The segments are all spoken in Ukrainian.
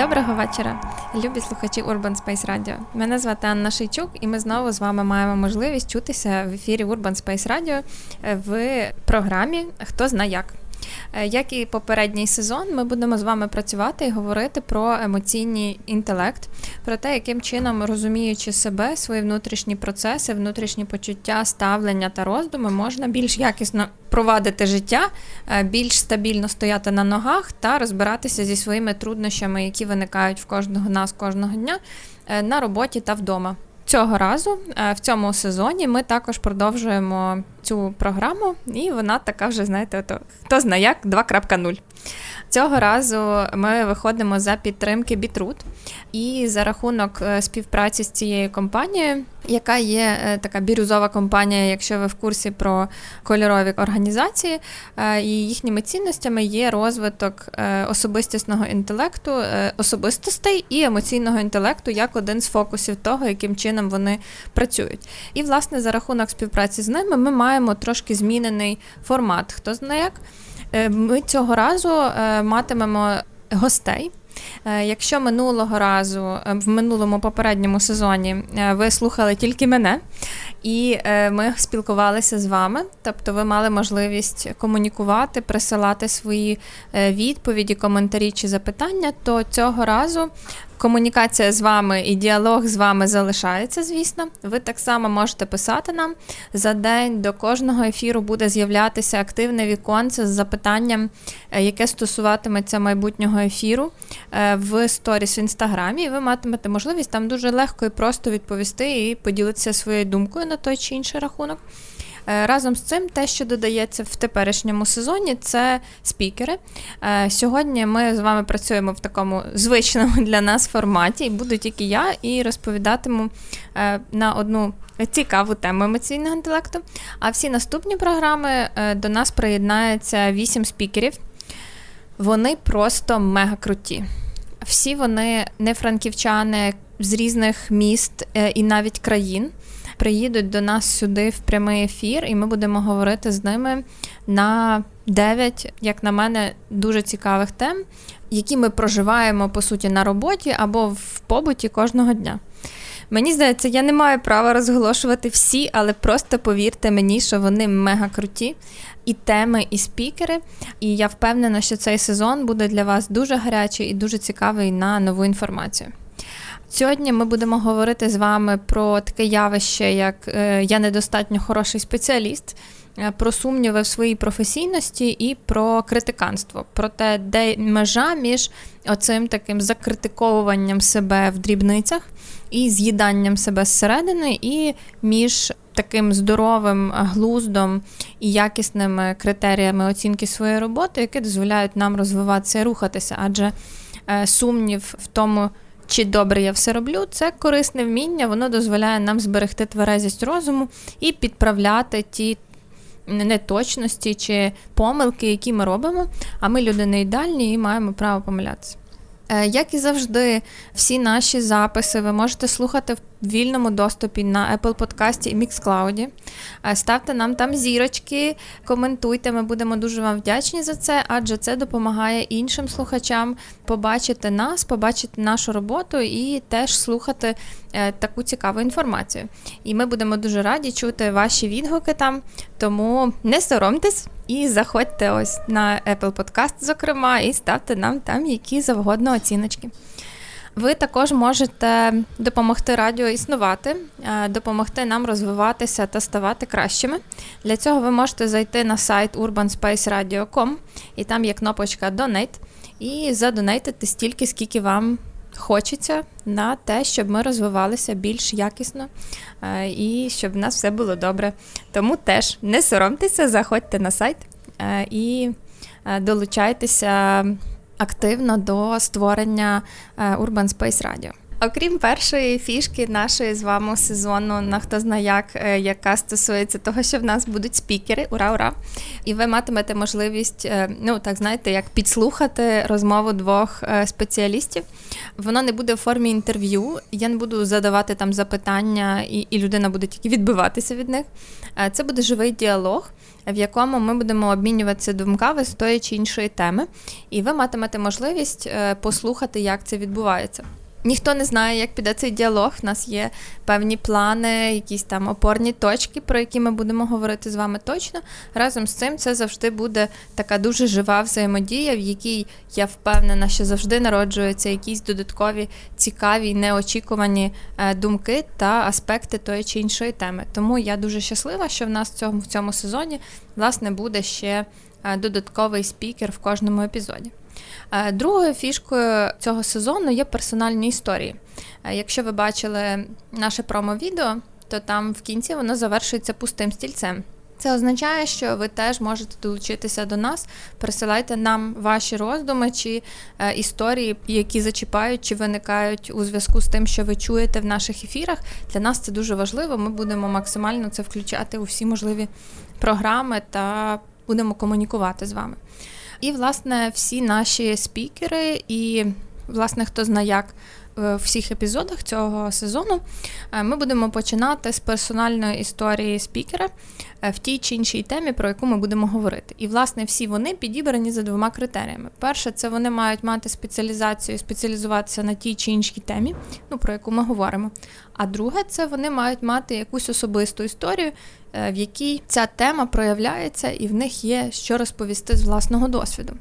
Доброго вечора, любі слухачі Urban Space Radio. Мене звати Анна Шийчук, і ми знову з вами маємо можливість чутися в ефірі Urban Space Radio в програмі Хто зна як. Е, як і попередній сезон, ми будемо з вами працювати і говорити про емоційний інтелект, про те, яким чином розуміючи себе, свої внутрішні процеси, внутрішні почуття, ставлення та роздуми, можна більш якісно провадити життя, е, більш стабільно стояти на ногах та розбиратися зі своїми труднощами, які виникають в кожного нас кожного дня е, на роботі та вдома. Цього разу в цьому сезоні ми також продовжуємо цю програму, і вона така вже, знаєте, то хто знає як 2.0. Цього разу ми виходимо за підтримки Бітрут і за рахунок е, співпраці з цією компанією, яка є е, така бірюзова компанія, якщо ви в курсі про кольорові організації, е, і їхніми цінностями є розвиток особистісного інтелекту, особистостей і емоційного інтелекту як один з фокусів того, яким чином вони працюють. І, власне, за рахунок співпраці з ними ми маємо трошки змінений формат. Хто знає як? Е, ми цього разу е, матимемо гостей. Е, якщо минулого разу в минулому попередньому сезоні ви слухали тільки мене, і ми спілкувалися з вами, тобто ви мали можливість комунікувати, присилати свої відповіді, коментарі чи запитання, то цього разу Комунікація з вами і діалог з вами залишається, звісно. Ви так само можете писати нам за день. До кожного ефіру буде з'являтися активне віконце з запитанням, е, яке стосуватиметься майбутнього ефіру е, в сторіс в інстаграмі. І ви матимете можливість там дуже легко і просто відповісти і поділитися своєю думкою на той чи інший рахунок. Е, разом з цим, те, що додається в теперішньому сезоні, це спікери. Е, сьогодні ми з вами працюємо в такому звичному для нас форматі, і буду тільки я і розповідатиму е, на одну. Цікаву тему емоційного інтелекту. А всі наступні програми до нас приєднається вісім спікерів. Вони просто мега круті. Всі вони не франківчани з різних міст і навіть країн приїдуть до нас сюди в прямий ефір, і ми будемо говорити з ними на 9, як на мене, дуже цікавих тем, які ми проживаємо по суті на роботі або в побуті кожного дня. Мені здається, я не маю права розголошувати всі, але просто повірте мені, що вони мега круті. І теми, і спікери. І я впевнена, що цей сезон буде для вас дуже гарячий і дуже цікавий на нову інформацію. Сьогодні ми будемо говорити з вами про таке явище, як е, я недостатньо хороший спеціаліст, е, про сумніви в своїй професійності і про критиканство, про те, де межа між оцим таким закритиковуванням себе в дрібницях і з'їданням себе зсередини, і між таким здоровим глуздом і якісними критеріями оцінки своєї роботи, які дозволяють нам розвиватися і рухатися, адже е, сумнів в тому чи добре я все роблю, це корисне вміння, воно дозволяє нам зберегти тверезість розуму і підправляти ті неточності чи помилки, які ми робимо. А ми люди не ідеальні і маємо право помилятися. Е, як і завжди, всі наші записи ви можете слухати в вільному доступі на Apple Podcast і Mixcloud. Е, ставте нам там зірочки, коментуйте, ми будемо дуже вам вдячні за це, адже це допомагає іншим слухачам побачити нас, побачити нашу роботу і теж слухати е, таку цікаву інформацію. І ми будемо дуже раді чути ваші відгуки там, тому не соромтесь. І заходьте ось на Apple Podcast, зокрема, і ставте нам там які завгодно оціночки. Ви також можете допомогти радіо існувати, е, допомогти нам розвиватися та ставати кращими. Для цього ви можете зайти на сайт urbanspaceradio.com і там є кнопочка Donate, і задонейтити стільки, скільки вам хочеться на те, щоб ми розвивалися більш якісно е, і щоб в нас все було добре. Тому теж не соромтеся, заходьте на сайт е, і долучайтеся активно до створення Urban Space Radio. Окрім першої фішки нашої з вами сезону на хто знає як, е, яка стосується того, що в нас будуть спікери, ура, ура! І ви матимете можливість, е, ну так знаєте, як підслухати розмову двох е, спеціалістів. Воно не буде в формі інтерв'ю. Я не буду задавати там запитання, і, і людина буде тільки відбиватися від них. Це буде живий діалог. В якому ми будемо обмінюватися думками з тої чи іншої теми, і ви матимете можливість послухати, як це відбувається. Ніхто не знає, як піде цей діалог. У нас є певні плани, якісь там опорні точки, про які ми будемо говорити з вами точно. Разом з цим це завжди буде така дуже жива взаємодія, в якій я впевнена, що завжди народжуються якісь додаткові цікаві, неочікувані е, думки та аспекти тої чи іншої теми. Тому я дуже щаслива, що в нас в цьому, в цьому сезоні власне буде ще е, додатковий спікер в кожному епізоді. Е, другою фішкою цього сезону є персональні історії. Е, якщо ви бачили наше промо-відео, то там в кінці воно завершується пустим стільцем. Це означає, що ви теж можете долучитися до нас, присилайте нам ваші роздуми чи е, історії, які зачіпають чи виникають у зв'язку з тим, що ви чуєте в наших ефірах. Для нас це дуже важливо. Ми будемо максимально це включати у всі можливі програми та будемо комунікувати з вами. І, власне, всі наші спікери, і, власне, хто знає як в всіх епізодах цього сезону, е, ми будемо починати з персональної історії спікера е, в тій чи іншій темі, про яку ми будемо говорити. І, власне, всі вони підібрані за двома критеріями. Перше, це вони мають мати спеціалізацію, спеціалізуватися на тій чи іншій темі, ну про яку ми говоримо. А друге, це вони мають мати якусь особисту історію, е, в якій ця тема проявляється, і в них є що розповісти з власного досвіду.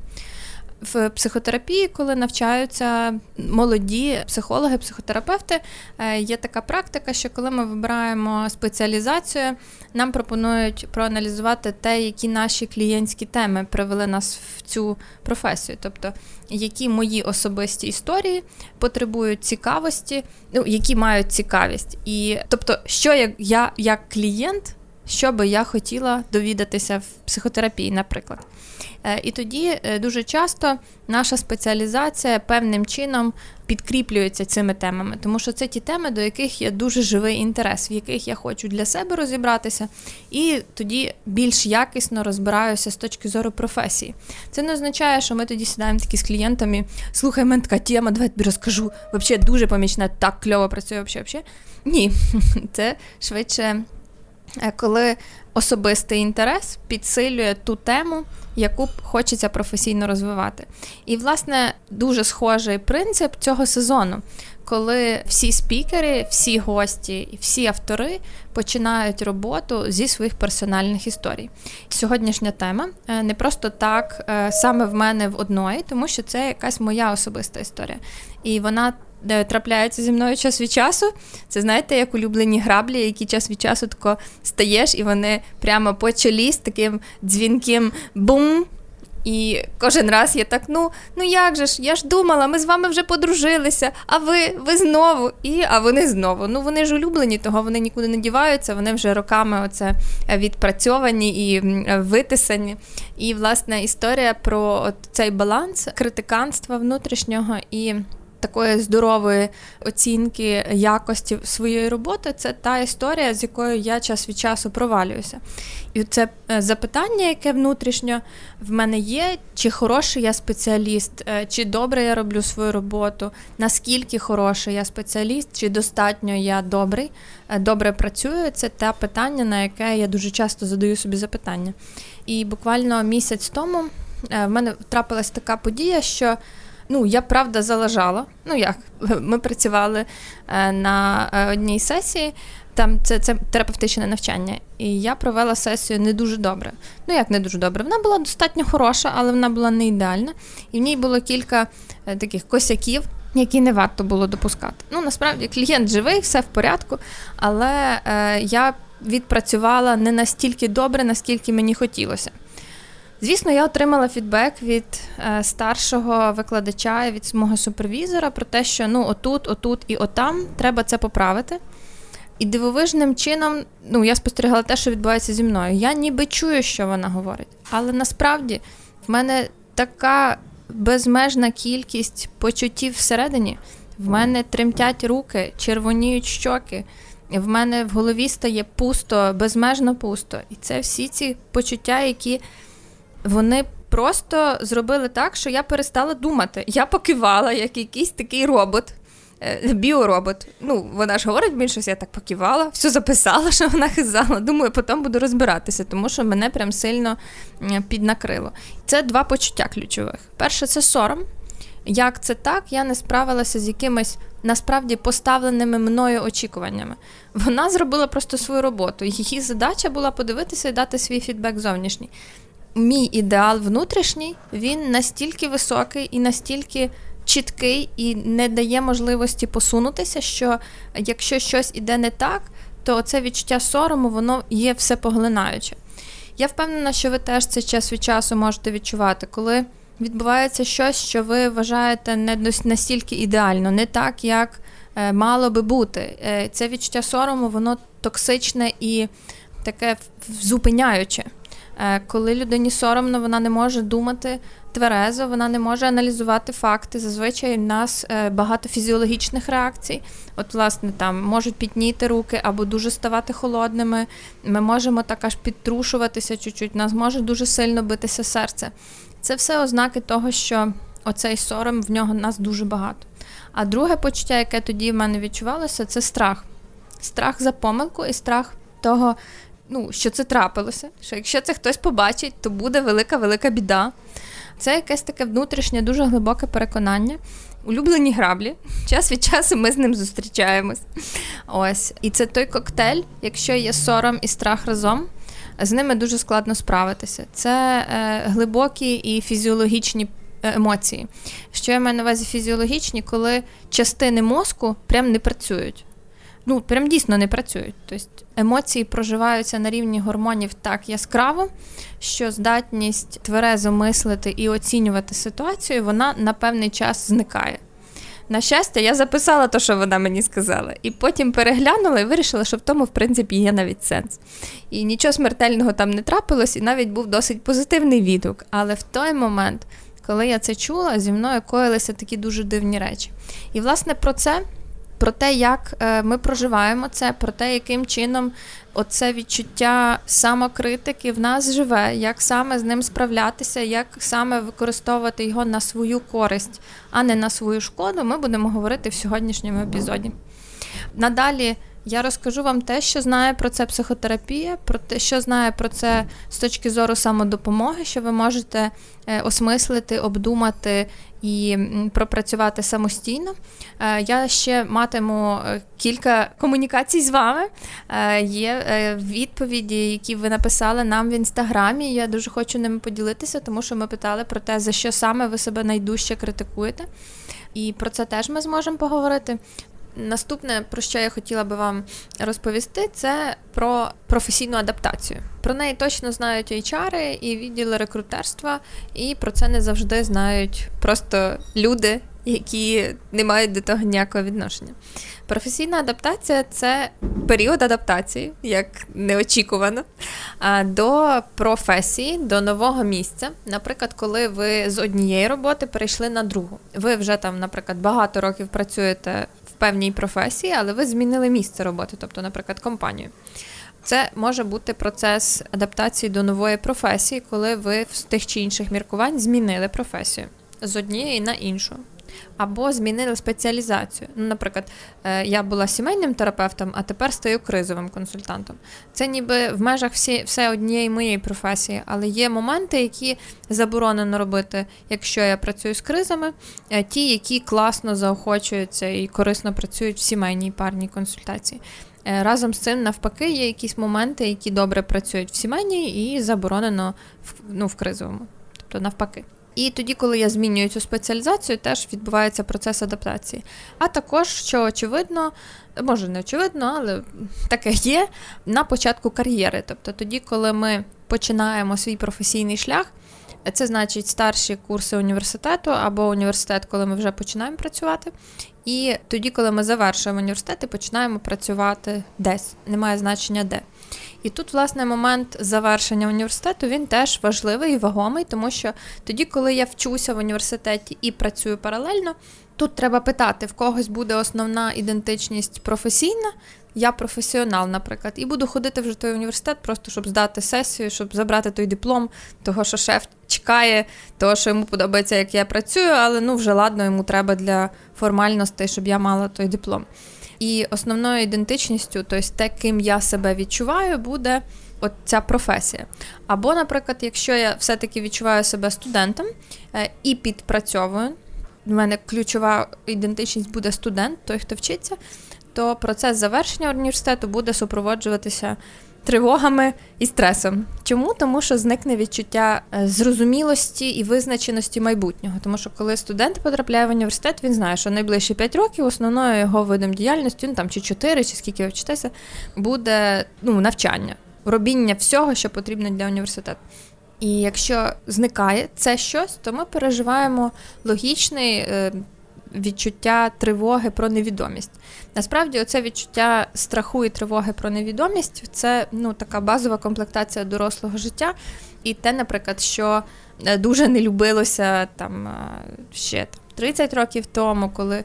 В психотерапії, коли навчаються молоді психологи, психотерапевти, е, є така практика, що коли ми вибираємо спеціалізацію, нам пропонують проаналізувати те, які наші клієнтські теми привели нас в цю професію, тобто які мої особисті історії потребують цікавості, ну які мають цікавість, і тобто, що я, я як клієнт, що би я хотіла довідатися в психотерапії, наприклад. Е, і тоді е, дуже часто наша спеціалізація певним чином підкріплюється цими темами, тому що це ті теми, до яких є дуже живий інтерес, в яких я хочу для себе розібратися, і тоді більш якісно розбираюся з точки зору професії. Це не означає, що ми тоді сідаємо такі з клієнтами. Слухай, мене така тема, давай тобі розкажу. Взагалі дуже помічна, так кльово працює. взагалі. Ні, це швидше. Е, коли особистий інтерес підсилює ту тему, яку хочеться професійно розвивати. І, власне, дуже схожий принцип цього сезону, коли всі спікери, всі гості і всі автори починають роботу зі своїх персональних історій. Сьогоднішня тема е, не просто так е, саме в мене в одної, тому що це якась моя особиста історія. І вона де трапляється зі мною час від часу. Це знаєте, як улюблені граблі, які час від часу тако стаєш, і вони прямо по чолі з таким дзвінким бум. І кожен раз я так, ну ну як же ж, я ж думала, ми з вами вже подружилися, а ви ви знову. І а вони знову. Ну вони ж улюблені, того вони нікуди не діваються, вони вже роками оце відпрацьовані і витисані. І, власне, історія про от цей баланс критиканства внутрішнього і такої здорової оцінки якості своєї роботи, це та історія, з якою я час від часу провалююся. І це е, запитання, яке внутрішньо в мене є, чи хороший я спеціаліст, е, чи добре я роблю свою роботу, наскільки хороший я спеціаліст, чи достатньо я добрий, е, добре працюю. Це те питання, на яке я дуже часто задаю собі запитання. І буквально місяць тому в мене трапилась така подія, що Ну, я правда залежала. Ну як, ми працювали е, на е, одній сесії, там це це терапевтичне навчання, і я провела сесію не дуже добре. Ну, як не дуже добре. Вона була достатньо хороша, але вона була не ідеальна. І в ній було кілька е, таких косяків. Які не варто було допускати. Ну, насправді клієнт живий, все в порядку, але е, я відпрацювала не настільки добре, наскільки мені хотілося. Звісно, я отримала фідбек від е, старшого викладача від мого супервізора про те, що ну отут, отут і отам треба це поправити. І дивовижним чином, ну я спостерігала те, що відбувається зі мною. Я ніби чую, що вона говорить, але насправді в мене така безмежна кількість почуттів всередині. В мене тремтять руки, червоніють щоки. В мене в голові стає пусто, безмежно пусто. І це всі ці почуття, які вони просто зробили так, що я перестала думати. Я покивала, як якийсь такий робот. Е, біоробот. Ну, вона ж говорить більшість, я так покивала, все записала, що вона хизала. Думаю, потім буду розбиратися, тому що мене прям сильно піднакрило. Це два почуття ключових. Перше, це сором. Як це так, я не справилася з якимись насправді поставленими мною очікуваннями. Вона зробила просто свою роботу. Її задача була подивитися і дати свій фідбек зовнішній. Мій ідеал внутрішній він настільки високий і настільки чіткий і не дає можливості посунутися, що якщо щось іде не так, то це відчуття сорому, воно є всепоглинаюче. Я впевнена, що ви теж це час від часу можете відчувати, коли відбувається щось, що ви вважаєте не настільки ідеально, не так, як е, мало би бути. Е, це відчуття сорому, воно токсичне і таке зупиняюче. Е, коли людині соромно, вона не може думати тверезо, вона не може аналізувати факти. Зазвичай в нас е, багато фізіологічних реакцій. От, власне, там можуть пітніти руки або дуже ставати холодними. Ми можемо так аж підтрушуватися чуть-чуть, нас може дуже сильно битися серце. Це все ознаки того, що оцей сором в нього нас дуже багато. А друге почуття, яке тоді в мене відчувалося, це страх. Страх за помилку і страх того, ну, що це трапилося. Що якщо це хтось побачить, то буде велика-велика біда. Це якесь таке внутрішнє, дуже глибоке переконання. Улюблені граблі. Час від часу ми з ним зустрічаємось. Ось. І це той коктейль, якщо є сором і страх разом, з ними дуже складно справитися. Це е, глибокі і фізіологічні е, емоції. Що я маю на увазі фізіологічні, коли частини мозку прям не працюють ну прям дійсно не працюють. Тобто емоції проживаються на рівні гормонів так яскраво, що здатність тверезо мислити і оцінювати ситуацію, вона на певний час зникає. На щастя, я записала те, що вона мені сказала, і потім переглянула і вирішила, що в тому, в принципі, є навіть сенс. І нічого смертельного там не трапилось, і навіть був досить позитивний відгук. Але в той момент, коли я це чула, зі мною коїлися такі дуже дивні речі. І, власне, про це про те, як е, ми проживаємо це, про те, яким чином оце відчуття самокритики в нас живе, як саме з ним справлятися, як саме використовувати його на свою користь, а не на свою шкоду, ми будемо говорити в сьогоднішньому епізоді. Надалі. Я розкажу вам те, що знає про це психотерапія, про те, що знає про це з точки зору самодопомоги, що ви можете е, осмислити, обдумати і пропрацювати самостійно. Е, я ще матиму е, кілька комунікацій з вами. Є відповіді, які ви написали нам в інстаграмі. Я дуже хочу ними поділитися, тому що ми питали про те, за що саме ви себе найдужче критикуєте. І про це теж ми зможемо поговорити. Наступне, про що я хотіла би вам розповісти, це про професійну адаптацію. Про неї точно знають HR і відділи рекрутерства, і про це не завжди знають просто люди, які не мають до того ніякого відношення. Професійна адаптація це період адаптації, як неочікувано, до професії, до нового місця. Наприклад, коли ви з однієї роботи перейшли на другу. Ви вже там, наприклад, багато років працюєте певній професії, але ви змінили місце роботи, тобто, наприклад, компанію. Це може бути процес адаптації до нової професії, коли ви з тих чи інших міркувань змінили професію з однієї на іншу або змінили спеціалізацію. Ну, Наприклад, е, я була сімейним терапевтом, а тепер стаю кризовим консультантом. Це ніби в межах всі, все однієї моєї професії, але є моменти, які заборонено робити, якщо я працюю з кризами, е, ті, які класно заохочуються і корисно працюють в сімейній парній консультації. Е, разом з цим, навпаки, є якісь моменти, які добре працюють в сімейній і заборонено в, ну, в кризовому. Тобто навпаки. І тоді, коли я змінюю цю спеціалізацію, теж відбувається процес адаптації. А також, що очевидно, може не очевидно, але таке є на початку кар'єри. Тобто тоді, коли ми починаємо свій професійний шлях, це значить старші курси університету або університет, коли ми вже починаємо працювати. І тоді, коли ми завершуємо університет і починаємо працювати десь, немає значення де. І тут, власне, момент завершення університету він теж важливий і вагомий, тому що тоді, коли я вчуся в університеті і працюю паралельно, тут треба питати, в когось буде основна ідентичність професійна. Я професіонал, наприклад, і буду ходити вже той університет, просто щоб здати сесію, щоб забрати той диплом, того, що шеф чекає, того, що йому подобається, як я працюю, але ну вже ладно, йому треба для формальностей, щоб я мала той диплом. І основною ідентичністю, тобто те, ким я себе відчуваю, буде от ця професія. Або, наприклад, якщо я все-таки відчуваю себе студентом е, і підпрацьовую, в мене ключова ідентичність буде студент, той, хто вчиться, то процес завершення університету буде супроводжуватися тривогами і стресом. Чому? Тому що зникне відчуття е, зрозумілості і визначеності майбутнього. Тому що коли студент потрапляє в університет, він знає, що найближчі 5 років основною його видом діяльності, ну там чи 4, чи скільки ви вчитеся, буде ну, навчання, робіння всього, що потрібно для університету. І якщо зникає це щось, то ми переживаємо логічний. Е, відчуття тривоги про невідомість. Насправді, оце відчуття страху і тривоги про невідомість це ну, така базова комплектація дорослого життя. І те, наприклад, що е, дуже не любилося там е, ще 30 років тому, коли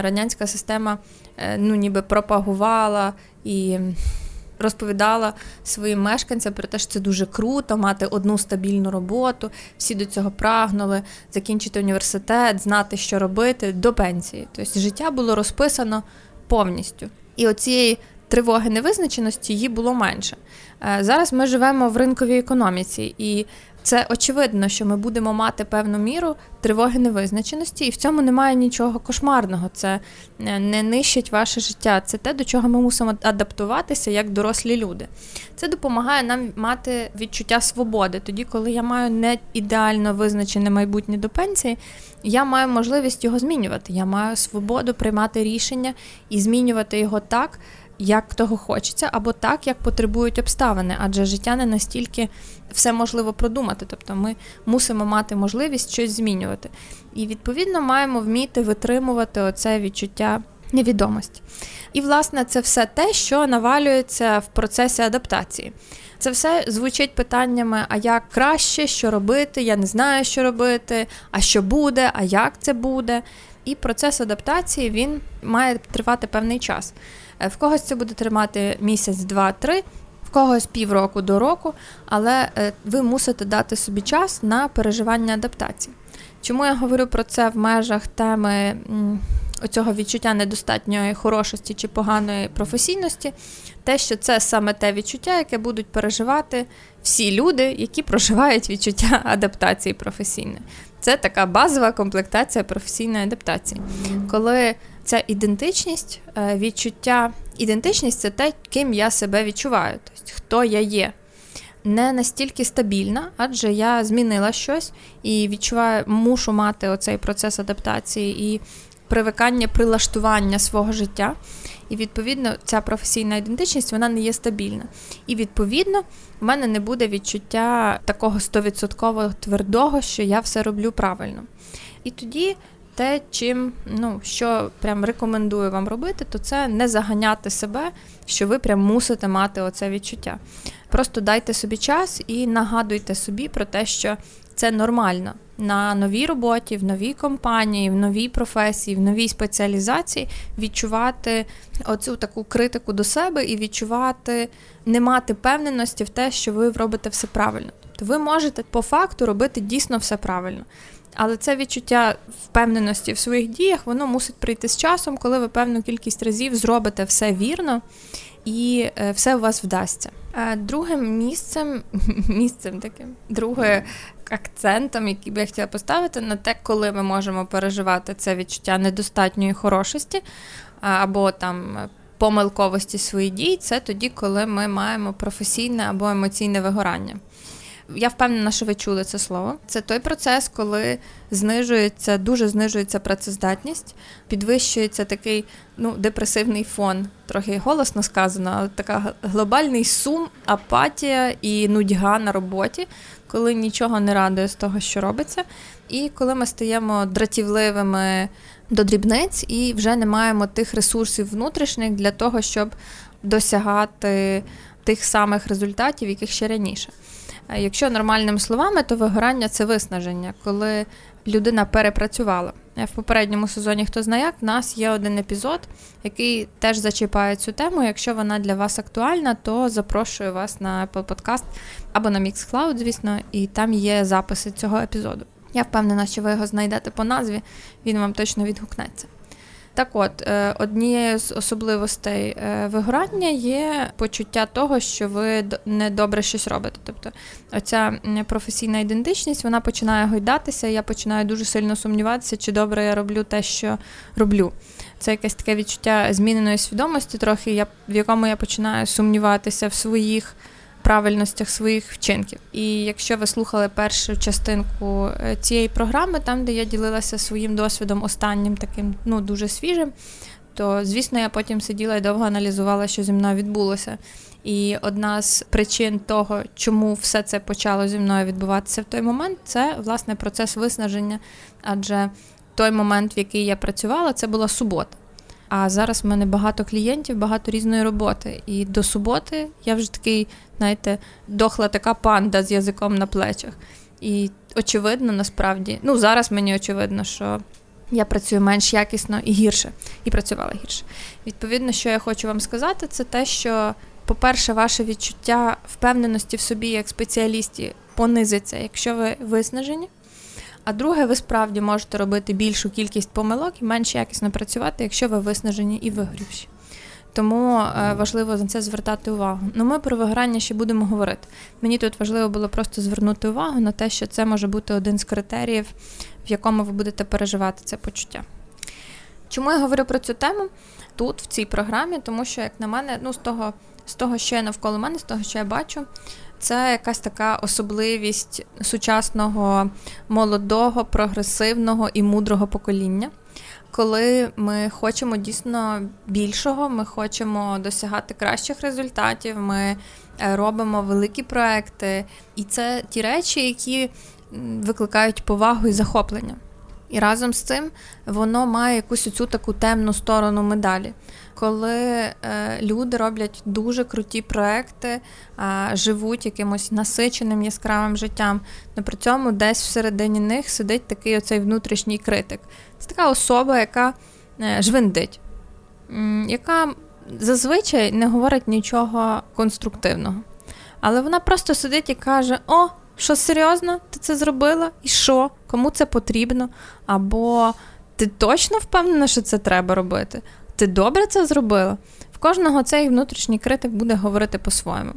радянська система е, ну, ніби пропагувала і розповідала своїм мешканцям про те, що це дуже круто, мати одну стабільну роботу. Всі до цього прагнули закінчити університет, знати, що робити до пенсії. Тобто життя було розписано повністю. І оцієї тривоги невизначеності її було менше. Е, зараз ми живемо в ринковій економіці, і це очевидно, що ми будемо мати певну міру тривоги невизначеності, і в цьому немає нічого кошмарного. Це е, не нищить ваше життя. Це те, до чого ми мусимо адаптуватися як дорослі люди. Це допомагає нам мати відчуття свободи. Тоді, коли я маю не ідеально визначене майбутнє до пенсії, я маю можливість його змінювати. Я маю свободу приймати рішення і змінювати його так як того хочеться, або так, як потребують обставини, адже життя не настільки все можливо продумати. Тобто ми мусимо мати можливість щось змінювати. І відповідно маємо вміти витримувати оце відчуття невідомості. І, власне, це все те, що навалюється в процесі адаптації. Це все звучить питаннями: а як краще, що робити, я не знаю, що робити, а що буде, а як це буде. І процес адаптації він має тривати певний час. Е, в когось це буде тримати місяць, два-три, в когось півроку до року, але е, ви мусите дати собі час на переживання адаптації. Чому я говорю про це в межах теми оцього відчуття недостатньої хорошості чи поганої професійності? Те, що це саме те відчуття, яке будуть переживати всі люди, які проживають відчуття адаптації професійної. Це така базова комплектація професійної адаптації. Коли ця ідентичність, е, відчуття. Ідентичність це те, ким я себе відчуваю, тобто хто я є. Не настільки стабільна, адже я змінила щось і відчуваю, мушу мати оцей процес адаптації і привикання, прилаштування свого життя. І, відповідно, ця професійна ідентичність вона не є стабільна. І, відповідно, в мене не буде відчуття такого стовідсотково твердого, що я все роблю правильно. І тоді те, чим ну що прям рекомендую вам робити, то це не заганяти себе, що ви прям мусите мати оце відчуття. Просто дайте собі час і нагадуйте собі про те, що це нормально на новій роботі, в новій компанії, в новій професії, в новій спеціалізації відчувати оцю таку критику до себе і відчувати, не мати певненості в те, що ви робите все правильно. Тобто ви можете по факту робити дійсно все правильно. Але це відчуття впевненості в своїх діях, воно мусить прийти з часом, коли ви певну кількість разів зробите все вірно і е, все у вас вдасться. Другим місцем, місцем таким, другим акцентом, який би я хотіла поставити, на те, коли ми можемо переживати це відчуття недостатньої хорошості або там помилковості своїх дій, це тоді, коли ми маємо професійне або емоційне вигорання. Я впевнена, що ви чули це слово. Це той процес, коли знижується, дуже знижується працездатність, підвищується такий ну, депресивний фон, трохи голосно сказано, але така глобальний сум, апатія і нудьга на роботі, коли нічого не радує з того, що робиться, і коли ми стаємо дратівливими до дрібниць і вже не маємо тих ресурсів внутрішніх для того, щоб досягати тих самих результатів, яких ще раніше. Якщо нормальними словами, то вигорання це виснаження, коли людина перепрацювала. В попередньому сезоні хто знає як, в нас є один епізод, який теж зачіпає цю тему. Якщо вона для вас актуальна, то запрошую вас на Apple Podcast або на Mixcloud, звісно, і там є записи цього епізоду. Я впевнена, що ви його знайдете по назві, він вам точно відгукнеться. Так от, е, однією з особливостей е, вигорання є почуття того, що ви недобре щось робите. Тобто оця професійна ідентичність вона починає гойдатися, і я починаю дуже сильно сумніватися, чи добре я роблю те, що роблю. Це якесь таке відчуття зміненої свідомості, трохи в якому я починаю сумніватися в своїх правильностях своїх вчинків. І якщо ви слухали першу частинку е, цієї програми, там де я ділилася своїм досвідом, останнім таким ну дуже свіжим, то звісно я потім сиділа і довго аналізувала, що зі мною відбулося. І одна з причин того, чому все це почало зі мною відбуватися в той момент, це власне процес виснаження. Адже той момент, в який я працювала, це була субота. А зараз в мене багато клієнтів, багато різної роботи. І до суботи я вже такий, знаєте, дохла така панда з язиком на плечах. І очевидно, насправді, ну зараз мені очевидно, що я працюю менш якісно і гірше, і працювала гірше. Відповідно, що я хочу вам сказати, це те, що, по-перше, ваше відчуття впевненості в собі як спеціалісті понизиться, якщо ви виснажені. А друге, ви справді можете робити більшу кількість помилок і менш якісно працювати, якщо ви виснажені і вигрівші. Тому е, важливо на це звертати увагу. Ну, ми про вигорання ще будемо говорити. Мені тут важливо було просто звернути увагу на те, що це може бути один з критеріїв, в якому ви будете переживати це почуття. Чому я говорю про цю тему тут, в цій програмі? Тому що, як на мене, ну з того, з того, що є навколо мене, з того, що я бачу, це якась така особливість сучасного молодого, прогресивного і мудрого покоління. Коли ми хочемо дійсно більшого, ми хочемо досягати кращих результатів, ми е, робимо великі проекти, і це ті речі, які викликають повагу і захоплення. І разом з цим воно має якусь оцю таку темну сторону медалі коли е, люди роблять дуже круті проекти, е, живуть якимось насиченим яскравим життям, але при цьому десь всередині них сидить такий оцей внутрішній критик. Це така особа, яка е, жвиндить, яка зазвичай не говорить нічого конструктивного. Але вона просто сидить і каже: О, що серйозно, ти це зробила? І що? Кому це потрібно? Або ти точно впевнена, що це треба робити? Ти добре це зробила? В кожного цей внутрішній критик буде говорити по-своєму.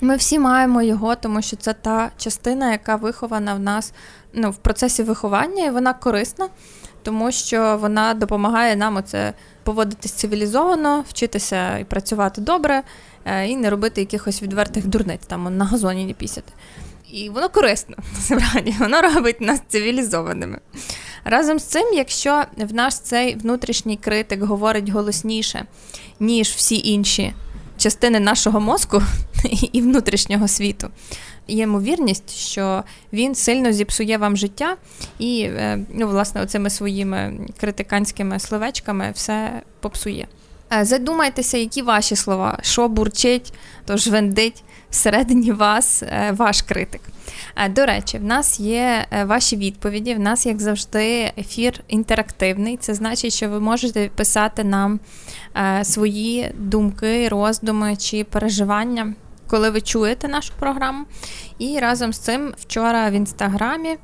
Ми всі маємо його, тому що це та частина, яка вихована в нас ну, в процесі виховання, і вона корисна, тому що вона допомагає нам оце поводитись цивілізовано, вчитися і працювати добре, е, і не робити якихось відвертих дурниць, там на газоні не пісяти. І воно корисно, насправді, воно робить нас цивілізованими. Разом з цим, якщо в нас цей внутрішній критик говорить голосніше, ніж всі інші частини нашого мозку і внутрішнього світу, є ймовірність, що він сильно зіпсує вам життя і, е, ну, власне, оцими своїми критиканськими словечками все попсує. Е, задумайтеся, які ваші слова, що бурчить, то жвендить всередині вас е, ваш критик. Е, до речі, в нас є е, ваші відповіді. В нас, як завжди, ефір інтерактивний. Це значить, що ви можете писати нам свої думки, роздуми чи переживання, коли ви чуєте нашу програму. І разом з цим вчора в інстаграмі.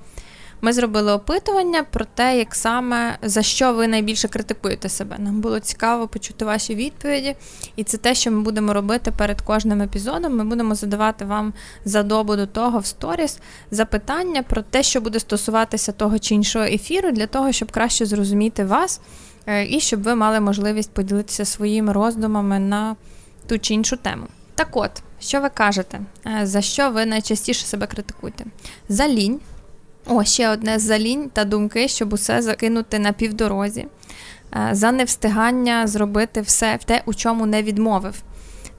Ми зробили опитування про те, як саме за що ви найбільше критикуєте себе. Нам було цікаво почути ваші відповіді, і це те, що ми будемо робити перед кожним епізодом. Ми будемо задавати вам за добу до того в сторіс запитання про те, що буде стосуватися того чи іншого ефіру, для того, щоб краще зрозуміти вас е, і щоб ви мали можливість поділитися своїми роздумами на ту чи іншу тему. Так от, що ви кажете, е, за що ви найчастіше себе критикуєте? За лінь. О, ще одне залінь та думки, щоб усе закинути на півдорозі, е, за невстигання зробити все те, у чому не відмовив.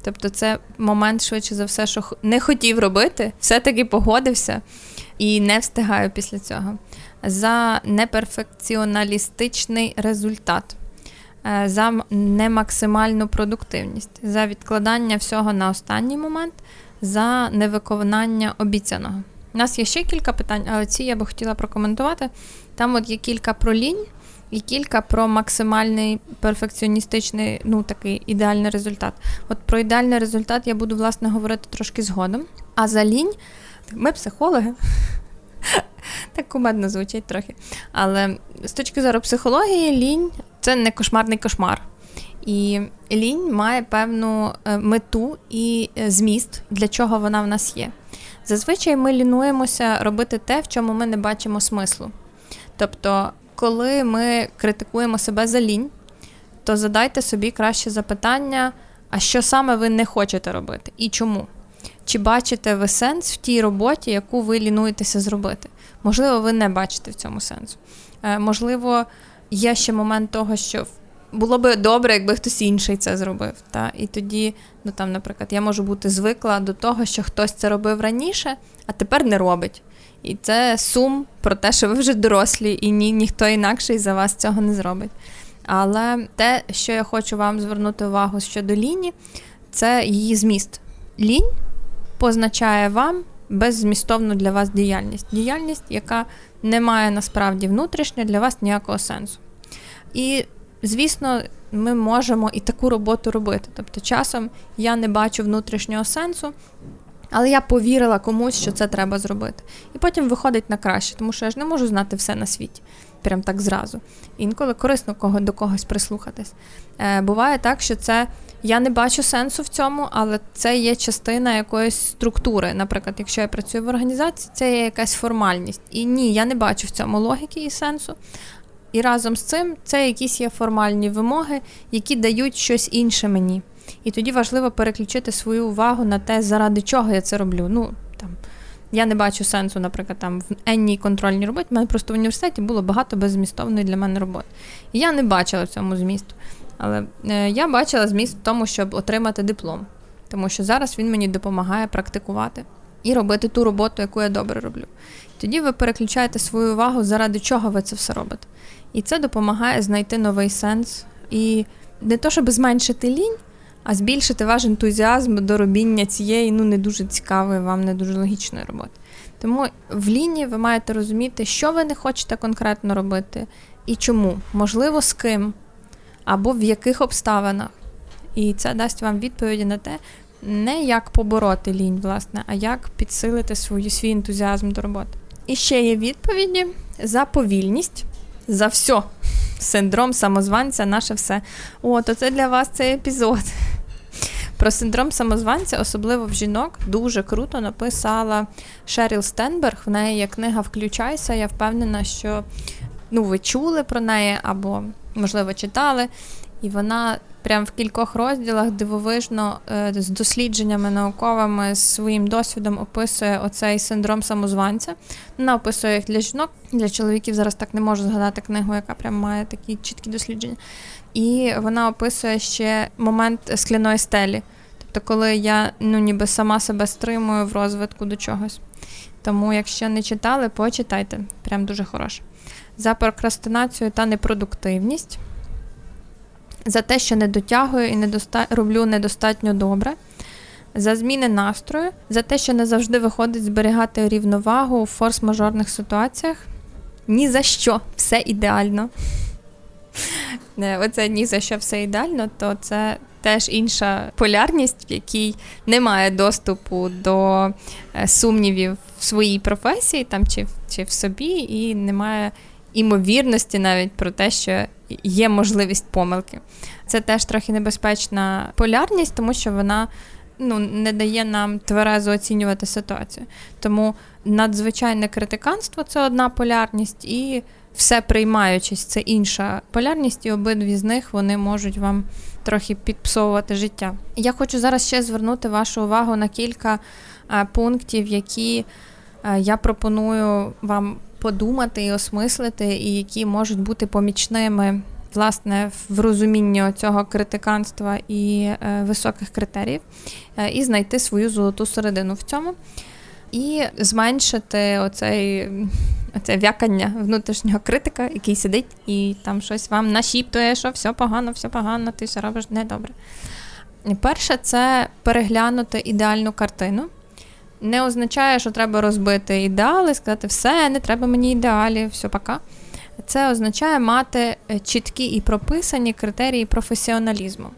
Тобто, це момент, швидше за все, що не хотів робити, все-таки погодився і не встигаю після цього. За неперфекціоналістичний результат. е, за немаксимальну продуктивність, за відкладання всього на останній момент, за невиконання обіцяного. У нас є ще кілька питань, але ці я би хотіла прокоментувати. Там от є кілька про лінь і кілька про максимальний перфекціоністичний, ну такий ідеальний результат. От про ідеальний результат я буду, власне, говорити трошки згодом. А за лінь, ми психологи. Так кумедно звучить трохи. Але з точки зору психології, лінь це не кошмарний кошмар. І лінь має певну е, мету і е, зміст, для чого вона в нас є. Зазвичай ми лінуємося робити те, в чому ми не бачимо смислу. Тобто, коли ми критикуємо себе за лінь, то задайте собі краще запитання, а що саме ви не хочете робити і чому? Чи бачите ви сенс в тій роботі, яку ви лінуєтеся зробити? Можливо, ви не бачите в цьому сенсу. Е, можливо, є ще момент того, що було би добре, якби хтось інший це зробив. Та? І тоді, ну там, наприклад, я можу бути звикла до того, що хтось це робив раніше, а тепер не робить. І це сум про те, що ви вже дорослі, і ні, ніхто інакший за вас цього не зробить. Але те, що я хочу вам звернути увагу щодо ліні, це її зміст. Лінь позначає вам беззмістовну для вас діяльність. Діяльність, яка не має насправді внутрішньо для вас ніякого сенсу. І, звісно, ми можемо і таку роботу робити. Тобто, часом я не бачу внутрішнього сенсу. Але я повірила комусь, що це треба зробити. І потім виходить на краще, тому що я ж не можу знати все на світі, прям так зразу. Інколи корисно кого до когось прислухатись. Е, Буває так, що це я не бачу сенсу в цьому, але це є частина якоїсь структури. Наприклад, якщо я працюю в організації, це є якась формальність. І ні, я не бачу в цьому логіки і сенсу. І разом з цим це якісь є формальні вимоги, які дають щось інше мені. І тоді важливо переключити свою увагу на те, заради чого я це роблю. Ну, там, Я не бачу сенсу, наприклад, там в енній контрольній роботі. У мене просто в університеті було багато беззмістовної для мене роботи. І я не бачила в цьому змісту. Але е, я бачила зміст в тому, щоб отримати диплом, тому що зараз він мені допомагає практикувати і робити ту роботу, яку я добре роблю. Тоді ви переключаєте свою увагу, заради чого ви це все робите. І це допомагає знайти новий сенс і не то, щоб зменшити лінь, а збільшити ваш ентузіазм до робіння цієї ну не дуже цікавої, вам не дуже логічної роботи. Тому в лінії ви маєте розуміти, що ви не хочете конкретно робити і чому, можливо, з ким або в яких обставинах. І це дасть вам відповіді на те, не як побороти лінь, власне, а як підсилити свою, свій ентузіазм до роботи. І ще є відповіді за повільність, за все. Синдром самозванця, наше все. О, то це для вас цей епізод. Про синдром самозванця, особливо в жінок, дуже круто написала Шеріл Стенберг. В неї є книга Включайся. Я впевнена, що ну, ви чули про неї або, можливо, читали. І вона прям в кількох розділах дивовижно е, з дослідженнями науковими, з своїм досвідом описує оцей синдром самозванця. Вона описує їх для жінок, для чоловіків зараз так не можу згадати книгу, яка прям має такі чіткі дослідження. І вона описує ще момент скляної стелі. Тобто, коли я ну, ніби сама себе стримую в розвитку до чогось. Тому, якщо не читали, почитайте. Прям дуже хороше. За прокрастинацію та непродуктивність за те, що не дотягую і недоста... роблю недостатньо добре, за зміни настрою, за те, що не завжди виходить зберігати рівновагу у форс-мажорних ситуаціях. Ні за що, все ідеально. Оце ні за що все ідеально, то це теж інша полярність, в якій немає доступу до е, сумнівів в своїй професії там чи, чи в собі, і немає імовірності навіть про те, що є можливість помилки. Це теж трохи небезпечна полярність, тому що вона ну, не дає нам тверезо оцінювати ситуацію. Тому надзвичайне критиканство це одна полярність, і все приймаючись, це інша полярність, і обидві з них вони можуть вам трохи підпсовувати життя. Я хочу зараз ще звернути вашу увагу на кілька е, пунктів, які я пропоную вам подумати і осмислити, і які можуть бути помічними власне в розумінні цього критиканства і е, високих критеріїв, е, і знайти свою золоту середину в цьому. І зменшити оцей Оце в'якання внутрішнього критика, який сидить і там щось вам нашіптує, що все погано, все погано, ти все робиш недобре. Перше, це переглянути ідеальну картину. Не означає, що треба розбити ідеали, сказати, все, не треба мені ідеалів, все пока. Це означає мати е, чіткі і прописані критерії професіоналізму.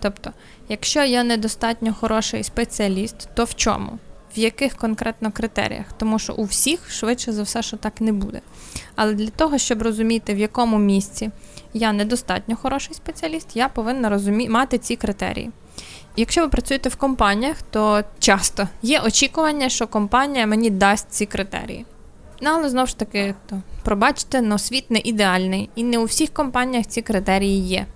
Тобто, якщо я недостатньо хороший спеціаліст, то в чому? В яких конкретно критеріях? Тому що у всіх швидше за все, що так не буде. Але для того, щоб розуміти, в якому місці я недостатньо хороший спеціаліст, я повинна розумі... мати ці критерії. Якщо ви працюєте в компаніях, то часто є очікування, що компанія мені дасть ці критерії. Ну, але знову ж таки, то пробачте, но світ не ідеальний, і не у всіх компаніях ці критерії є.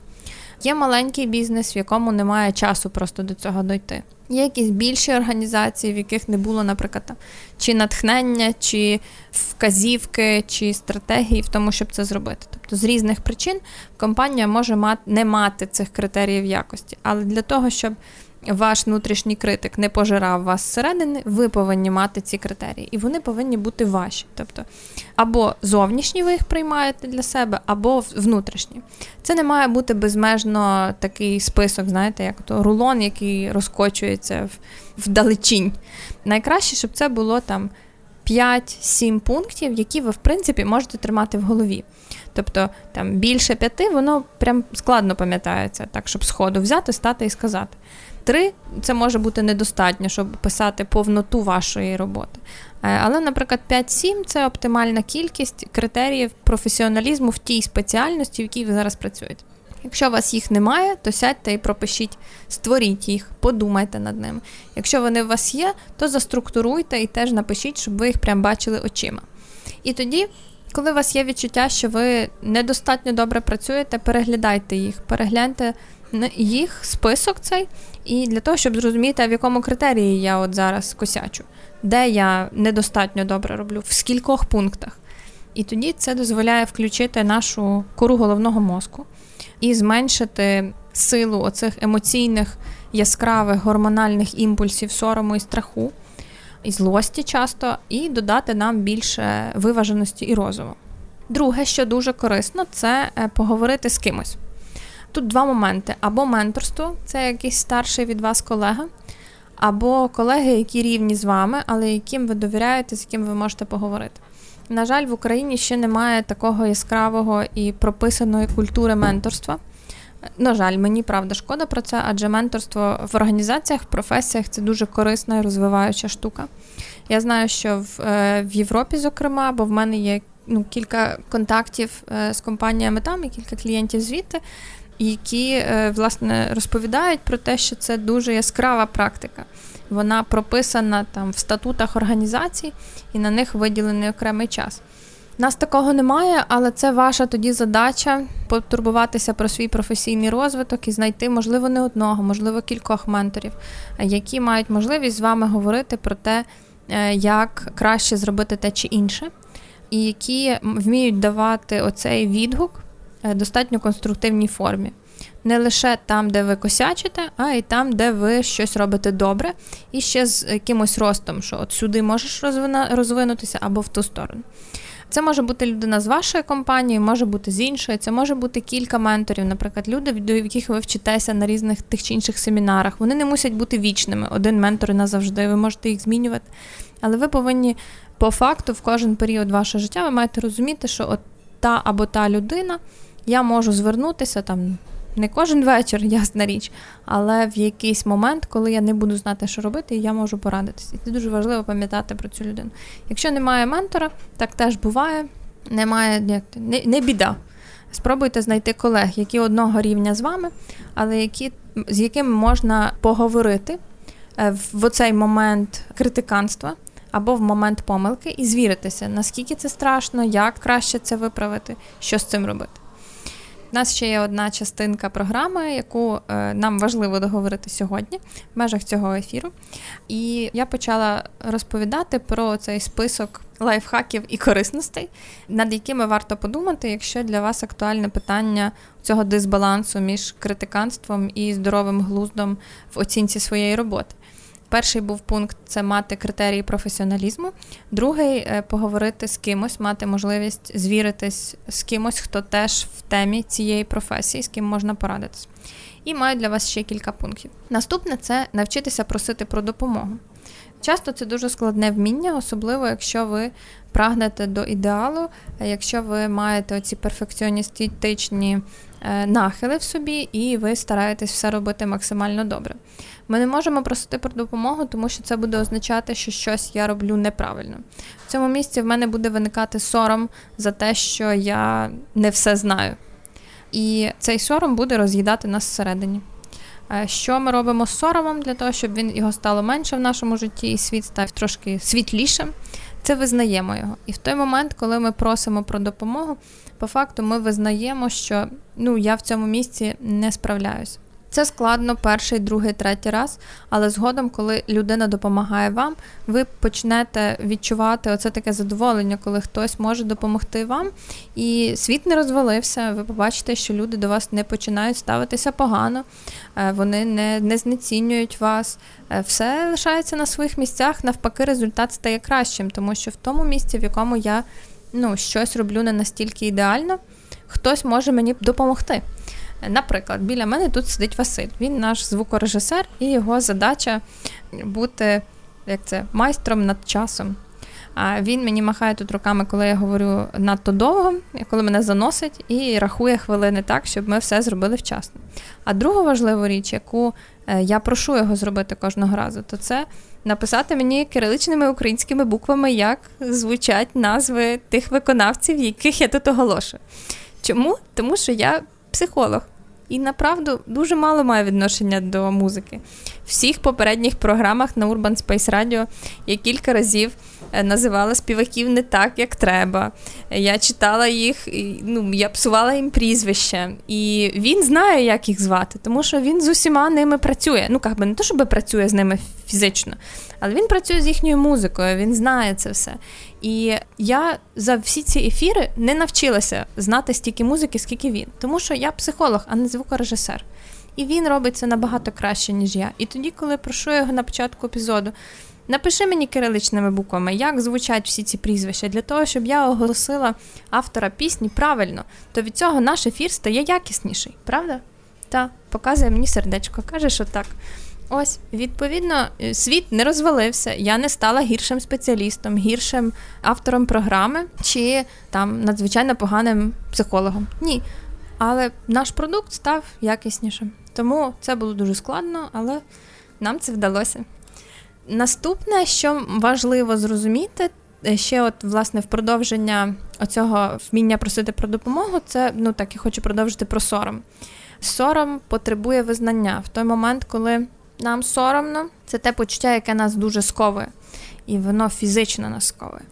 Є маленький бізнес, в якому немає часу просто до цього дойти. Є якісь більші організації, в яких не було, наприклад, чи натхнення, чи вказівки, чи стратегії в тому, щоб це зробити. Тобто з різних причин компанія може не мати цих критеріїв якості. Але для того, щоб ваш внутрішній критик не пожирав вас зсередини, ви повинні мати ці критерії, і вони повинні бути ваші. Тобто, або зовнішні ви їх приймаєте для себе, або внутрішні. Це не має бути безмежно такий список, знаєте, як то рулон, який розкочується вдалечінь. Найкраще, щоб це було там 5-7 пунктів, які ви, в принципі, можете тримати в голові. Тобто там більше п'яти, воно прям складно пам'ятається, так, щоб сходу взяти, стати і сказати. Три це може бути недостатньо, щоб писати повноту вашої роботи. Е, але, наприклад, 5-7 це оптимальна кількість критеріїв професіоналізму в тій спеціальності, в якій ви зараз працюєте. Якщо у вас їх немає, то сядьте і пропишіть, створіть їх, подумайте над ними. Якщо вони у вас є, то заструктуруйте і теж напишіть, щоб ви їх прям бачили очима. І тоді, коли у вас є відчуття, що ви недостатньо добре працюєте, переглядайте їх, перегляньте їх список цей, і для того, щоб зрозуміти, в якому критерії я от зараз косячу, де я недостатньо добре роблю, в скількох пунктах. І тоді це дозволяє включити нашу кору головного мозку і зменшити силу оцих емоційних яскравих гормональних імпульсів, сорому і страху, і злості часто, і додати нам більше виваженості і розуму. Друге, що дуже корисно, це е, поговорити з кимось. Тут два моменти: або менторство це якийсь старший від вас колега, або колеги, які рівні з вами, але яким ви довіряєте, з яким ви можете поговорити. На жаль, в Україні ще немає такого яскравого і прописаної культури менторства. На жаль, мені правда шкода про це, адже менторство в організаціях, в професіях це дуже корисна і розвиваюча штука. Я знаю, що в е, в Європі, зокрема, бо в мене є ну, кілька контактів е, з компаніями там і кілька клієнтів звідти, які е, власне розповідають про те, що це дуже яскрава практика. Вона прописана там в статутах організацій і на них виділений окремий час. Нас такого немає, але це ваша тоді задача потурбуватися про свій професійний розвиток і знайти, можливо, не одного, можливо, кількох менторів, які мають можливість з вами говорити про те, е, як краще зробити те чи інше, і які вміють давати оцей відгук достатньо конструктивній формі. Не лише там, де ви косячите, а й там, де ви щось робите добре, і ще з якимось ростом, що от сюди можеш розвинутися або в ту сторону. Це може бути людина з вашої компанії, може бути з іншої, це може бути кілька менторів, наприклад, люди, до яких ви вчитеся на різних тих чи інших семінарах. Вони не мусять бути вічними. Один ментор назавжди, ви можете їх змінювати. Але ви повинні по факту в кожен період вашого життя ви маєте розуміти, що от та або та людина я можу звернутися там не кожен вечір, ясна річ, але в якийсь момент, коли я не буду знати, що робити, я можу порадитися. І це дуже важливо пам'ятати про цю людину. Якщо немає ментора, так теж буває, немає як, не, не біда. Спробуйте знайти колег, які одного рівня з вами, але які, з якими можна поговорити е, в оцей момент критиканства або в момент помилки і звіритися, наскільки це страшно, як краще це виправити, що з цим робити. У нас ще є одна частинка програми, яку е, нам важливо договорити сьогодні в межах цього ефіру. І я почала розповідати про цей список лайфхаків і корисностей, над якими варто подумати, якщо для вас актуальне питання цього дисбалансу між критиканством і здоровим глуздом в оцінці своєї роботи. Перший був пункт це мати критерії професіоналізму. Другий е, поговорити з кимось, мати можливість звіритись з кимось, хто теж в темі цієї професії, з ким можна порадитись. І маю для вас ще кілька пунктів. Наступне це навчитися просити про допомогу. Часто це дуже складне вміння, особливо якщо ви прагнете до ідеалу, якщо ви маєте оці перфекціоністичні нахили в собі, і ви стараєтесь все робити максимально добре. Ми не можемо просити про допомогу, тому що це буде означати, що щось я роблю неправильно. В цьому місці в мене буде виникати сором за те, що я не все знаю. І цей сором буде роз'їдати нас всередині. Е, що ми робимо з соромом для того, щоб він його стало менше в нашому житті, і світ став трошки світлішим? Це визнаємо його. І в той момент, коли ми просимо про допомогу, по факту ми визнаємо, що ну я в цьому місці не справляюсь. Це складно перший, другий, третій раз, але згодом, коли людина допомагає вам, ви почнете відчувати оце таке задоволення, коли хтось може допомогти вам, і світ не розвалився. Ви побачите, що люди до вас не починають ставитися погано, е, вони не, не знецінюють вас. Е, все лишається на своїх місцях. Навпаки, результат стає кращим, тому що в тому місці, в якому я ну, щось роблю не настільки ідеально, хтось може мені допомогти. Наприклад, біля мене тут сидить Василь. Він наш звукорежисер, і його задача бути як це, майстром над часом. А він мені махає тут руками, коли я говорю надто довго, коли мене заносить, і рахує хвилини так, щоб ми все зробили вчасно. А друга важлива річ, яку я прошу його зробити кожного разу, то це написати мені кириличними українськими буквами, як звучать назви тих виконавців, яких я тут оголошую. Чому? Тому що я психолог. І направду дуже мало має відношення до музики. В всіх попередніх програмах на Urban Space Radio я кілька разів Е, називала співаків не так, як треба. Я читала їх, ну, я псувала їм прізвище. І він знає, як їх звати, тому що він з усіма ними працює. Ну, як би не то, щоб працює з ними фізично, але він працює з їхньою музикою, він знає це все. І я за всі ці ефіри не навчилася знати стільки музики, скільки він. Тому що я психолог, а не звукорежисер. І він робить це набагато краще, ніж я. І тоді, коли прошу його на початку епізоду, Напиши мені кириличними буквами, як звучать всі ці прізвища, для того, щоб я оголосила автора пісні правильно, то від цього наш ефір стає якісніший, правда? Та, показує мені сердечко, каже, що так. Ось, відповідно, е, світ не розвалився, я не стала гіршим спеціалістом, гіршим автором програми чи там надзвичайно поганим психологом. Ні. Але наш продукт став якіснішим. Тому це було дуже складно, але нам це вдалося. Наступне, що важливо зрозуміти, е, ще, от, власне, в продовження оцього вміння просити про допомогу, це ну так я хочу продовжити про сором. Сором потребує визнання в той момент, коли нам соромно, це те почуття, яке нас дуже сковує, і воно фізично нас сковує.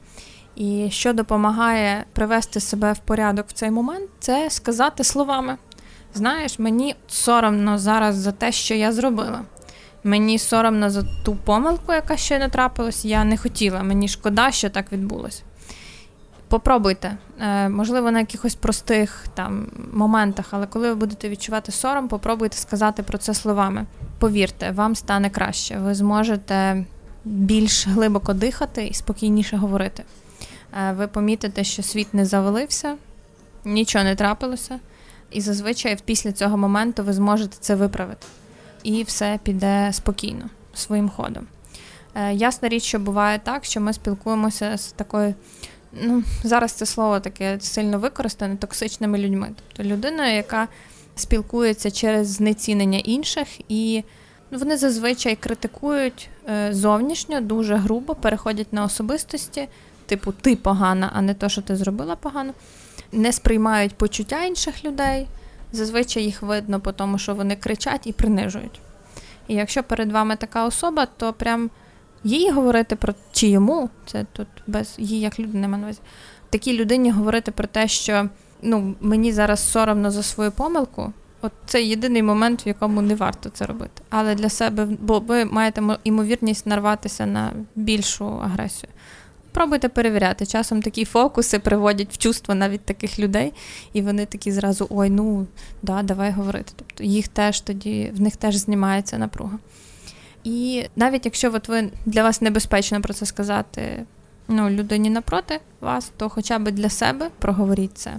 І що допомагає привести себе в порядок в цей момент, це сказати словами: знаєш, мені соромно зараз за те, що я зробила. Мені соромно за ту помилку, яка ще не трапилась. Я не хотіла. Мені шкода, що так відбулося. Попробуйте, е, можливо, на якихось простих там моментах, але коли ви будете відчувати сором, попробуйте сказати про це словами. Повірте, вам стане краще. Ви зможете більш глибоко дихати і спокійніше говорити. Е, ви помітите, що світ не завалився, нічого не трапилося, і зазвичай після цього моменту ви зможете це виправити і все піде спокійно своїм ходом. Е, Ясна річ, що буває так, що ми спілкуємося з такою, ну, зараз це слово таке сильно використане, токсичними людьми. Тобто людина, яка спілкується через знецінення інших, і вони зазвичай критикують е, зовнішньо, дуже грубо, переходять на особистості, типу ти погана, а не то, що ти зробила погано, не сприймають почуття інших людей. Зазвичай їх видно, по тому що вони кричать і принижують. І якщо перед вами така особа, то прям їй говорити про чи йому, це тут без її як людини на увазі, такій людині говорити про те, що ну, мені зараз соромно за свою помилку. От це єдиний момент, в якому не варто це робити. Але для себе, бо ви маєте ймовірність нарватися на більшу агресію. Пробуйте перевіряти. Часом такі фокуси приводять в чувство навіть таких людей, і вони такі зразу ой, ну да, давай говорити. Тобто їх теж тоді, в них теж знімається напруга. І навіть якщо от ви для вас небезпечно про це сказати ну, людині напроти вас, то хоча б для себе проговоріть це.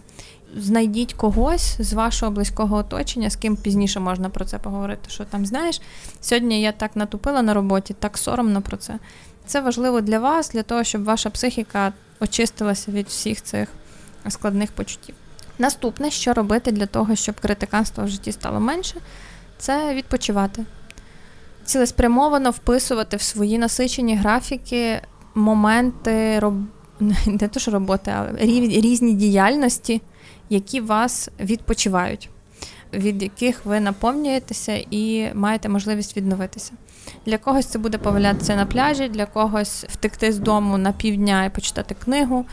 Знайдіть когось з вашого близького оточення, з ким пізніше можна про це поговорити. Що там, знаєш, сьогодні я так натупила на роботі, так соромно про це. Це важливо для вас, для того, щоб ваша психіка очистилася від всіх цих складних почуттів. Наступне, що робити для того, щоб критиканства в житті стало менше, це відпочивати. Цілеспрямовано вписувати в свої насичені графіки моменти роб... не то що роботи, а різні діяльності, які вас відпочивають, від яких ви наповнюєтеся і маєте можливість відновитися. Для когось це буде повалятися на пляжі, для когось втекти з дому на півдня і почитати книгу,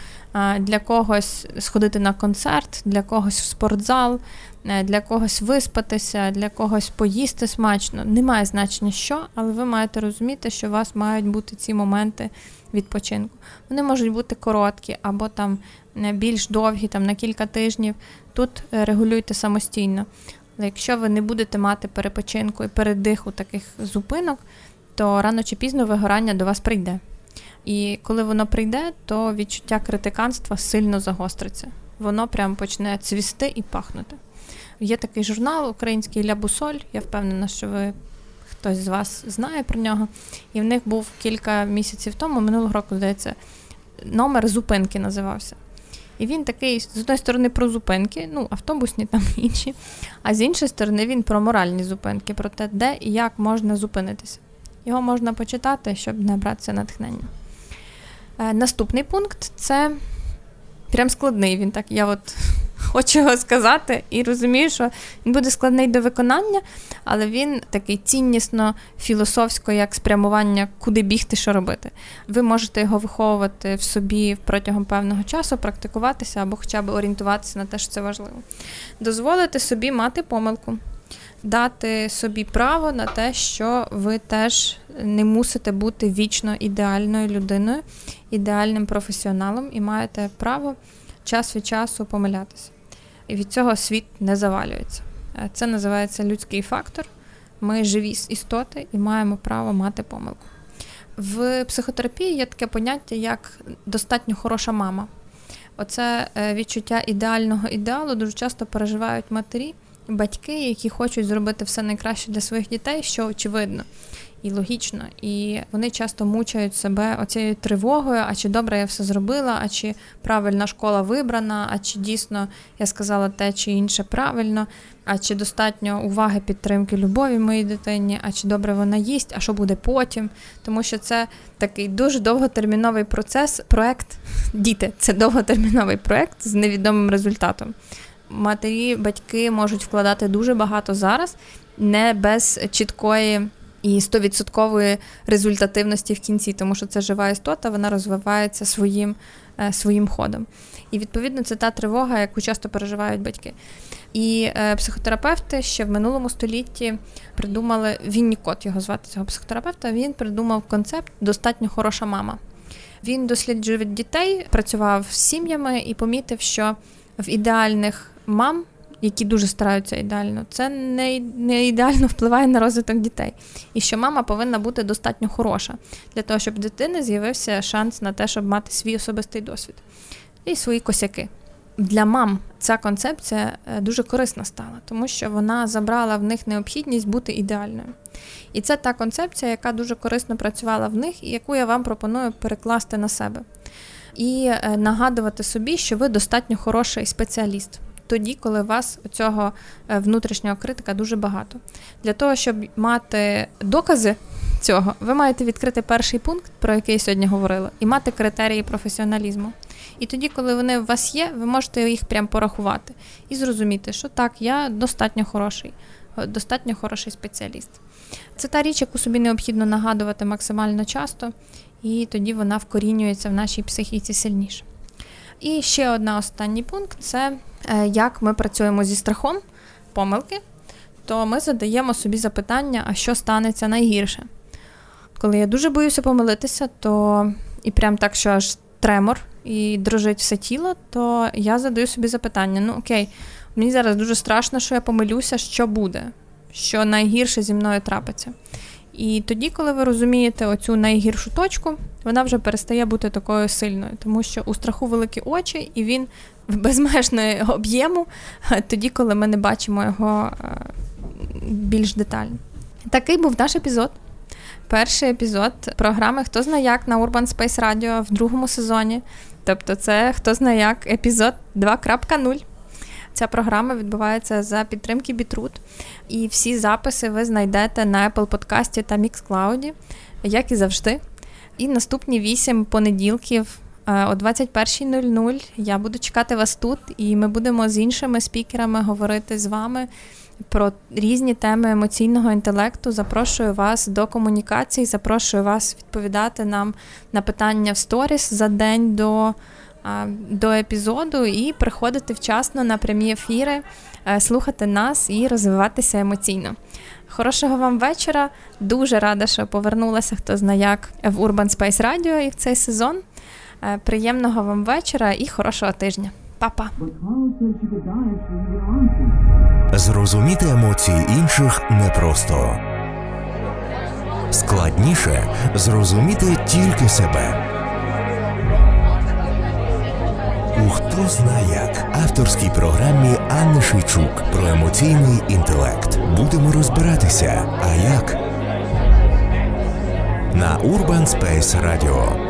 для когось сходити на концерт, для когось в спортзал, е, для когось виспатися, для когось поїсти смачно. Немає значення що, але ви маєте розуміти, що у вас мають бути ці моменти відпочинку. Вони можуть бути короткі або там е, більш довгі, там на кілька тижнів. Тут е, регулюйте самостійно. Якщо ви не будете мати перепочинку і передиху таких зупинок, то рано чи пізно вигорання до вас прийде. І коли воно прийде, то відчуття критиканства сильно загостриться. Воно прямо почне цвісти і пахнути. Є такий журнал український Ля Бусоль, я впевнена, що ви хтось з вас знає про нього. І в них був кілька місяців тому, минулого року, здається, номер зупинки називався. І він такий, з одної сторони, про зупинки, ну, автобусні там інші, а з іншої сторони, він про моральні зупинки, про те, де і як можна зупинитися. Його можна почитати, щоб не братися натхнення. Е, наступний пункт це прям складний. Він так, я от хочу його сказати, і розумію, що він буде складний до виконання, але він такий ціннісно, філософсько, як спрямування, куди бігти, що робити. Ви можете його виховувати в собі протягом певного часу, практикуватися або хоча б орієнтуватися на те, що це важливо. Дозволити собі мати помилку. Дати собі право на те, що ви теж не мусите бути вічно ідеальною людиною, ідеальним професіоналом і маєте право час від часу помилятися і від цього світ не завалюється. Е, це називається людський фактор. Ми живі істоти і маємо право мати помилку. В психотерапії є таке поняття, як достатньо хороша мама. Оце е, відчуття ідеального ідеалу дуже часто переживають матері, батьки, які хочуть зробити все найкраще для своїх дітей, що очевидно і логічно. І вони часто мучають себе оцією тривогою, а чи добре я все зробила, а чи правильна школа вибрана, а чи дійсно я сказала те чи інше правильно, а чи достатньо уваги, підтримки, любові моїй дитині, а чи добре вона їсть, а що буде потім. Тому що це такий дуже довготерміновий процес, проект діти це довготерміновий проект з невідомим результатом. Матері, батьки можуть вкладати дуже багато зараз, не без чіткої і 100% результативності в кінці, тому що це жива істота, вона розвивається своїм е, своїм ходом. І відповідно це та тривога, яку часто переживають батьки. І е, психотерапевти ще в минулому столітті придумали Віннікот, його звати цього психотерапевта. Він придумав концепт достатньо хороша мама. Він досліджує дітей, працював з сім'ями і помітив, що в ідеальних мам які дуже стараються ідеально, це не не ідеально впливає на розвиток дітей. І що мама повинна бути достатньо хороша для того, щоб дитини з'явився шанс на те, щоб мати свій особистий досвід і свої косяки. Для мам ця концепція е, дуже корисна стала, тому що вона забрала в них необхідність бути ідеальною. І це та концепція, яка дуже корисно працювала в них, і яку я вам пропоную перекласти на себе. І е, нагадувати собі, що ви достатньо хороший спеціаліст тоді, коли у вас цього е, внутрішнього критика дуже багато. Для того, щоб мати докази цього, ви маєте відкрити перший пункт, про який я сьогодні говорила, і мати критерії професіоналізму. І тоді, коли вони у вас є, ви можете їх прям порахувати і зрозуміти, що так, я достатньо хороший, е, достатньо хороший спеціаліст. Це та річ, яку собі необхідно нагадувати максимально часто, і тоді вона вкорінюється в нашій психіці сильніше. І ще одна останній пункт це Е, як ми працюємо зі страхом помилки, то ми задаємо собі запитання, а що станеться найгірше. Коли я дуже боюся помилитися, то і прям так, що аж тремор і дрожить все тіло, то я задаю собі запитання: ну окей, мені зараз дуже страшно, що я помилюся, що буде, що найгірше зі мною трапиться. І тоді, коли ви розумієте оцю найгіршу точку, вона вже перестає бути такою сильною, тому що у страху великі очі, і він безмежної об'єму, тоді, коли ми не бачимо його е, більш детально. Такий був наш епізод. Перший епізод програми Хто знає як на Urban Space Radio в другому сезоні. Тобто, це хто знає як епізод 2.0. Ця програма відбувається за підтримки Бітрут. І всі записи ви знайдете на Apple Подкасті та Mixcloud, як і завжди. І наступні вісім понеділків е, о 21.00 я буду чекати вас тут, і ми будемо з іншими спікерами говорити з вами про різні теми емоційного інтелекту. Запрошую вас до комунікацій, запрошую вас відповідати нам на питання в сторіс за день до до епізоду і приходити вчасно на прямі ефіри, е, слухати нас і розвиватися емоційно. Хорошого вам вечора. Дуже рада, що повернулася хто знає як в Urban Space Radio і в цей сезон. Е, приємного вам вечора і хорошого тижня. Па-па! Зрозуміти емоції інших непросто. Складніше зрозуміти тільки себе. У хто зна як авторській програмі Анни Шейчук про емоційний інтелект. Будемо розбиратися. А як? На Urban Space Radio